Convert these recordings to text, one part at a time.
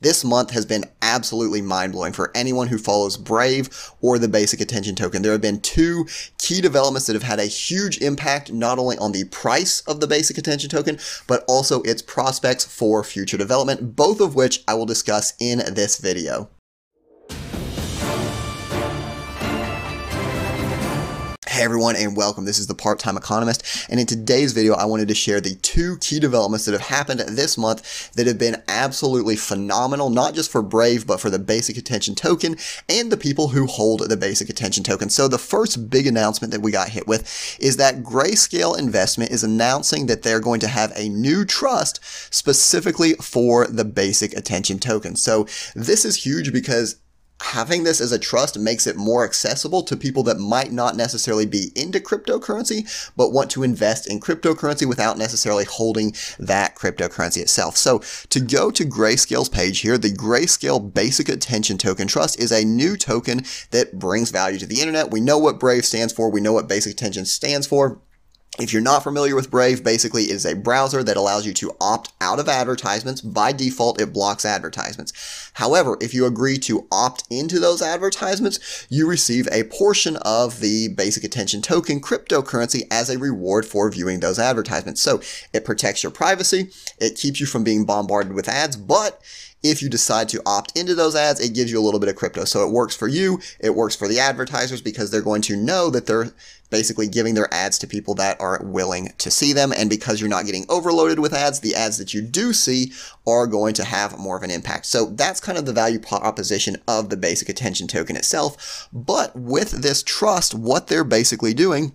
This month has been absolutely mind blowing for anyone who follows Brave or the basic attention token. There have been two key developments that have had a huge impact not only on the price of the basic attention token, but also its prospects for future development, both of which I will discuss in this video. Hey everyone and welcome. This is the Part-Time Economist and in today's video I wanted to share the two key developments that have happened this month that have been absolutely phenomenal, not just for Brave but for the basic attention token and the people who hold the basic attention token. So the first big announcement that we got hit with is that Grayscale Investment is announcing that they're going to have a new trust specifically for the basic attention token. So this is huge because having this as a trust makes it more accessible to people that might not necessarily be into cryptocurrency, but want to invest in cryptocurrency without necessarily holding that cryptocurrency itself. So to go to Grayscale's page here, the Grayscale Basic Attention Token Trust is a new token that brings value to the internet. We know what Brave stands for. We know what Basic Attention stands for. If you're not familiar with Brave, basically it is a browser that allows you to opt out of advertisements. By default, it blocks advertisements. However, if you agree to opt into those advertisements, you receive a portion of the basic attention token cryptocurrency as a reward for viewing those advertisements. So it protects your privacy, it keeps you from being bombarded with ads, but if you decide to opt into those ads, it gives you a little bit of crypto. So it works for you, it works for the advertisers because they're going to know that they're basically giving their ads to people that are willing to see them. And because you're not getting overloaded with ads, the ads that you do see are going to have more of an impact. So that's kind of the value proposition of the basic attention token itself. But with this trust, what they're basically doing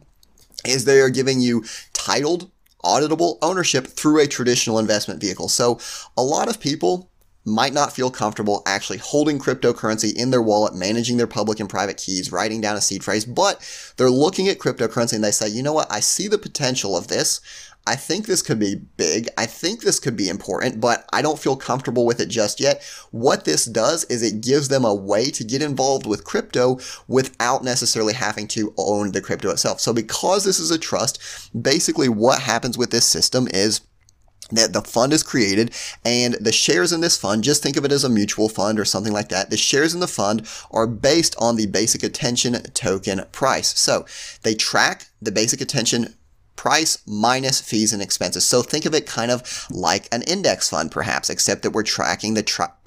is they are giving you titled auditable ownership through a traditional investment vehicle. So a lot of people might not feel comfortable actually holding cryptocurrency in their wallet, managing their public and private keys, writing down a seed phrase, but they're looking at cryptocurrency and they say, you know what, I see the potential of this. I think this could be big. I think this could be important, but I don't feel comfortable with it just yet. What this does is it gives them a way to get involved with crypto without necessarily having to own the crypto itself. So because this is a trust, basically what happens with this system is that the fund is created and the shares in this fund, just think of it as a mutual fund or something like that. The shares in the fund are based on the basic attention token price. So they track the basic attention price minus fees and expenses. So think of it kind of like an index fund perhaps, except that we're tracking the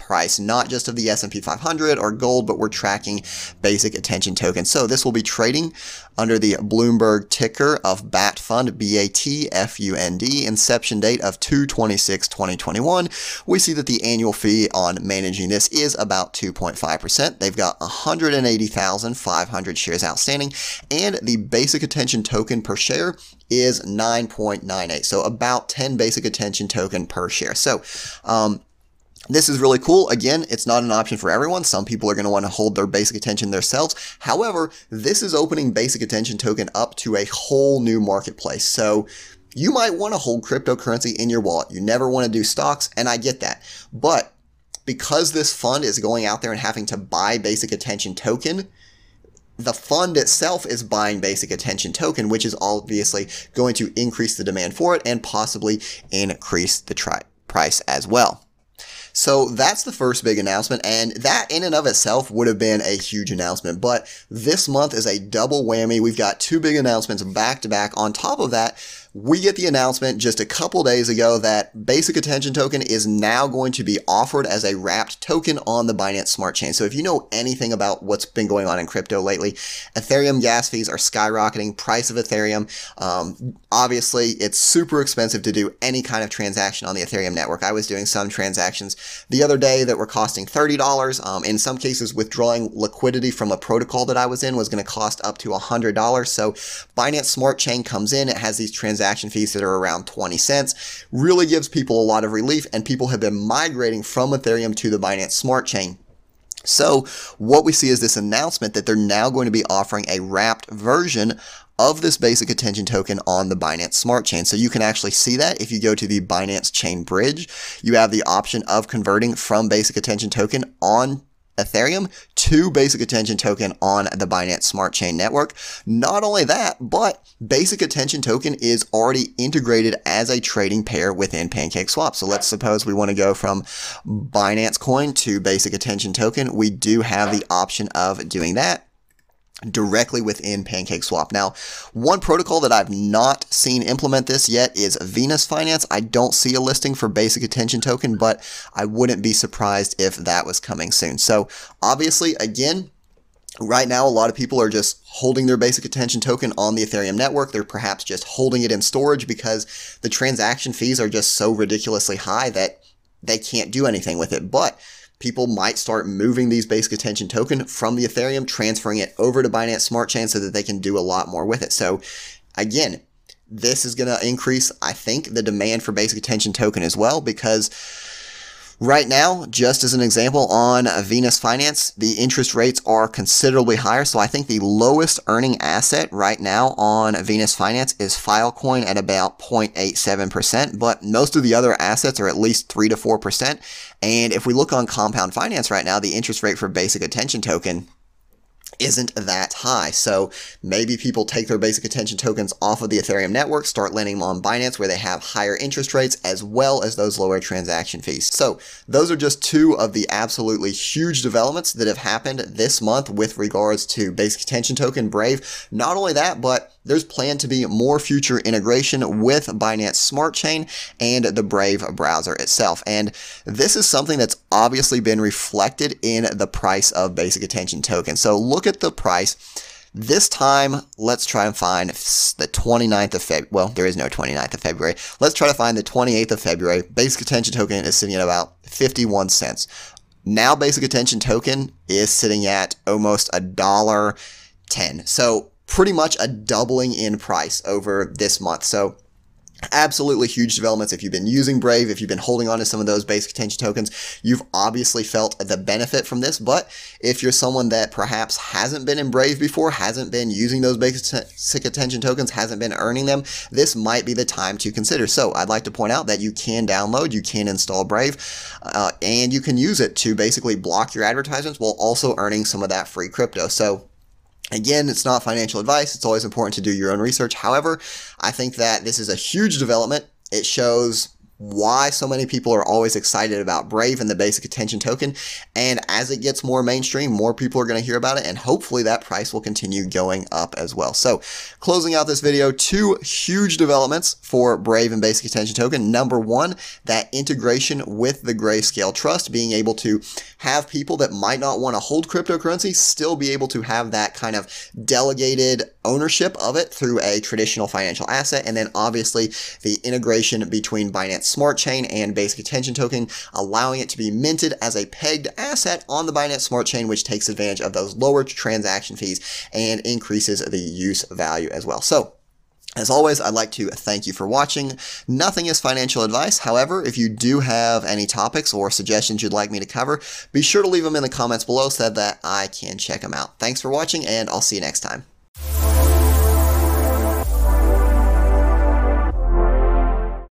price not just of the S&P 500 or gold, but we're tracking basic attention tokens. So this will be trading under the Bloomberg ticker of BAT Fund, B-A-T-F-U-N-D, inception date of 2-26-2021. We see that the annual fee on managing this is about 2.5%. They've got 180,500 shares outstanding, and the basic attention token per share is 9.98. So about 10 basic attention token per share. So, um, this is really cool. Again, it's not an option for everyone. Some people are going to want to hold their basic attention themselves. However, this is opening basic attention token up to a whole new marketplace. So you might want to hold cryptocurrency in your wallet. You never want to do stocks, and I get that. But because this fund is going out there and having to buy basic attention token, the fund itself is buying basic attention token, which is obviously going to increase the demand for it and possibly increase the tri- price as well. So that's the first big announcement, and that in and of itself would have been a huge announcement. But this month is a double whammy. We've got two big announcements back to back. On top of that, we get the announcement just a couple days ago that Basic Attention Token is now going to be offered as a wrapped token on the Binance Smart Chain. So if you know anything about what's been going on in crypto lately, Ethereum gas fees are skyrocketing, price of Ethereum. Um, obviously, it's super expensive to do any kind of transaction on the Ethereum network. I was doing some transactions the other day that were costing $30. Um, in some cases, withdrawing liquidity from a protocol that I was in was going to cost up to $100. So Binance Smart Chain comes in, it has these transactions transaction fees that are around 20 cents. Really gives people a lot of relief and people have been migrating from Ethereum to the Binance Smart Chain. So what we see is this announcement that they're now going to be offering a wrapped version of this basic attention token on the Binance Smart Chain. So you can actually see that if you go to the Binance Chain Bridge, you have the option of converting from basic attention token on Ethereum to Basic Attention Token on the Binance Smart Chain network. Not only that, but Basic Attention Token is already integrated as a trading pair within PancakeSwap. So let's suppose we want to go from Binance Coin to Basic Attention Token. We do have the option of doing that directly within PancakeSwap. Now, one protocol that I've not seen implement this yet is Venus Finance. I don't see a listing for Basic Attention Token, but I wouldn't be surprised if that was coming soon. So obviously, again, Right now, a lot of people are just holding their basic attention token on the Ethereum network. They're perhaps just holding it in storage because the transaction fees are just so ridiculously high that they can't do anything with it. But people might start moving these basic attention token from the Ethereum, transferring it over to Binance Smart Chain so that they can do a lot more with it. So again, this is going to increase, I think, the demand for basic attention token as well because Right now, just as an example, on Venus Finance, the interest rates are considerably higher. So I think the lowest earning asset right now on Venus Finance is Filecoin at about 0.87%, but most of the other assets are at least 3 to 4%. And if we look on Compound Finance right now, the interest rate for basic attention token isn't that high. So maybe people take their basic attention tokens off of the Ethereum network, start lending them on Binance where they have higher interest rates as well as those lower transaction fees. So those are just two of the absolutely huge developments that have happened this month with regards to basic attention token Brave. Not only that, but there's planned to be more future integration with Binance Smart Chain and the Brave browser itself. And this is something that's obviously been reflected in the price of basic attention token. So look at the price. This time, let's try and find the 29th of February. Well, there is no 29th of February. Let's try to find the 28th of February. Basic attention token is sitting at about 51 cents. Now, basic attention token is sitting at almost a dollar 10. So pretty much a doubling in price over this month. So absolutely huge developments. If you've been using Brave, if you've been holding on to some of those basic attention tokens, you've obviously felt the benefit from this. But if you're someone that perhaps hasn't been in Brave before, hasn't been using those basic attention tokens, hasn't been earning them, this might be the time to consider. So I'd like to point out that you can download, you can install Brave, uh, and you can use it to basically block your advertisements while also earning some of that free crypto. So Again, it's not financial advice. It's always important to do your own research. However, I think that this is a huge development. It shows why so many people are always excited about Brave and the basic attention token. And as it gets more mainstream, more people are going to hear about it, and hopefully that price will continue going up as well. So, closing out this video, two huge developments for Brave and basic attention token. Number one, that integration with the Grayscale Trust, being able to have people that might not want to hold cryptocurrency still be able to have that kind of delegated ownership of it through a traditional financial asset. And then obviously the integration between Binance Smart Chain and Basic Attention Token, allowing it to be minted as a pegged asset on the Binance Smart Chain, which takes advantage of those lower transaction fees and increases the use value as well. So as always, I'd like to thank you for watching. Nothing is financial advice. However, if you do have any topics or suggestions you'd like me to cover, be sure to leave them in the comments below so that I can check them out. Thanks for watching, and I'll see you next time.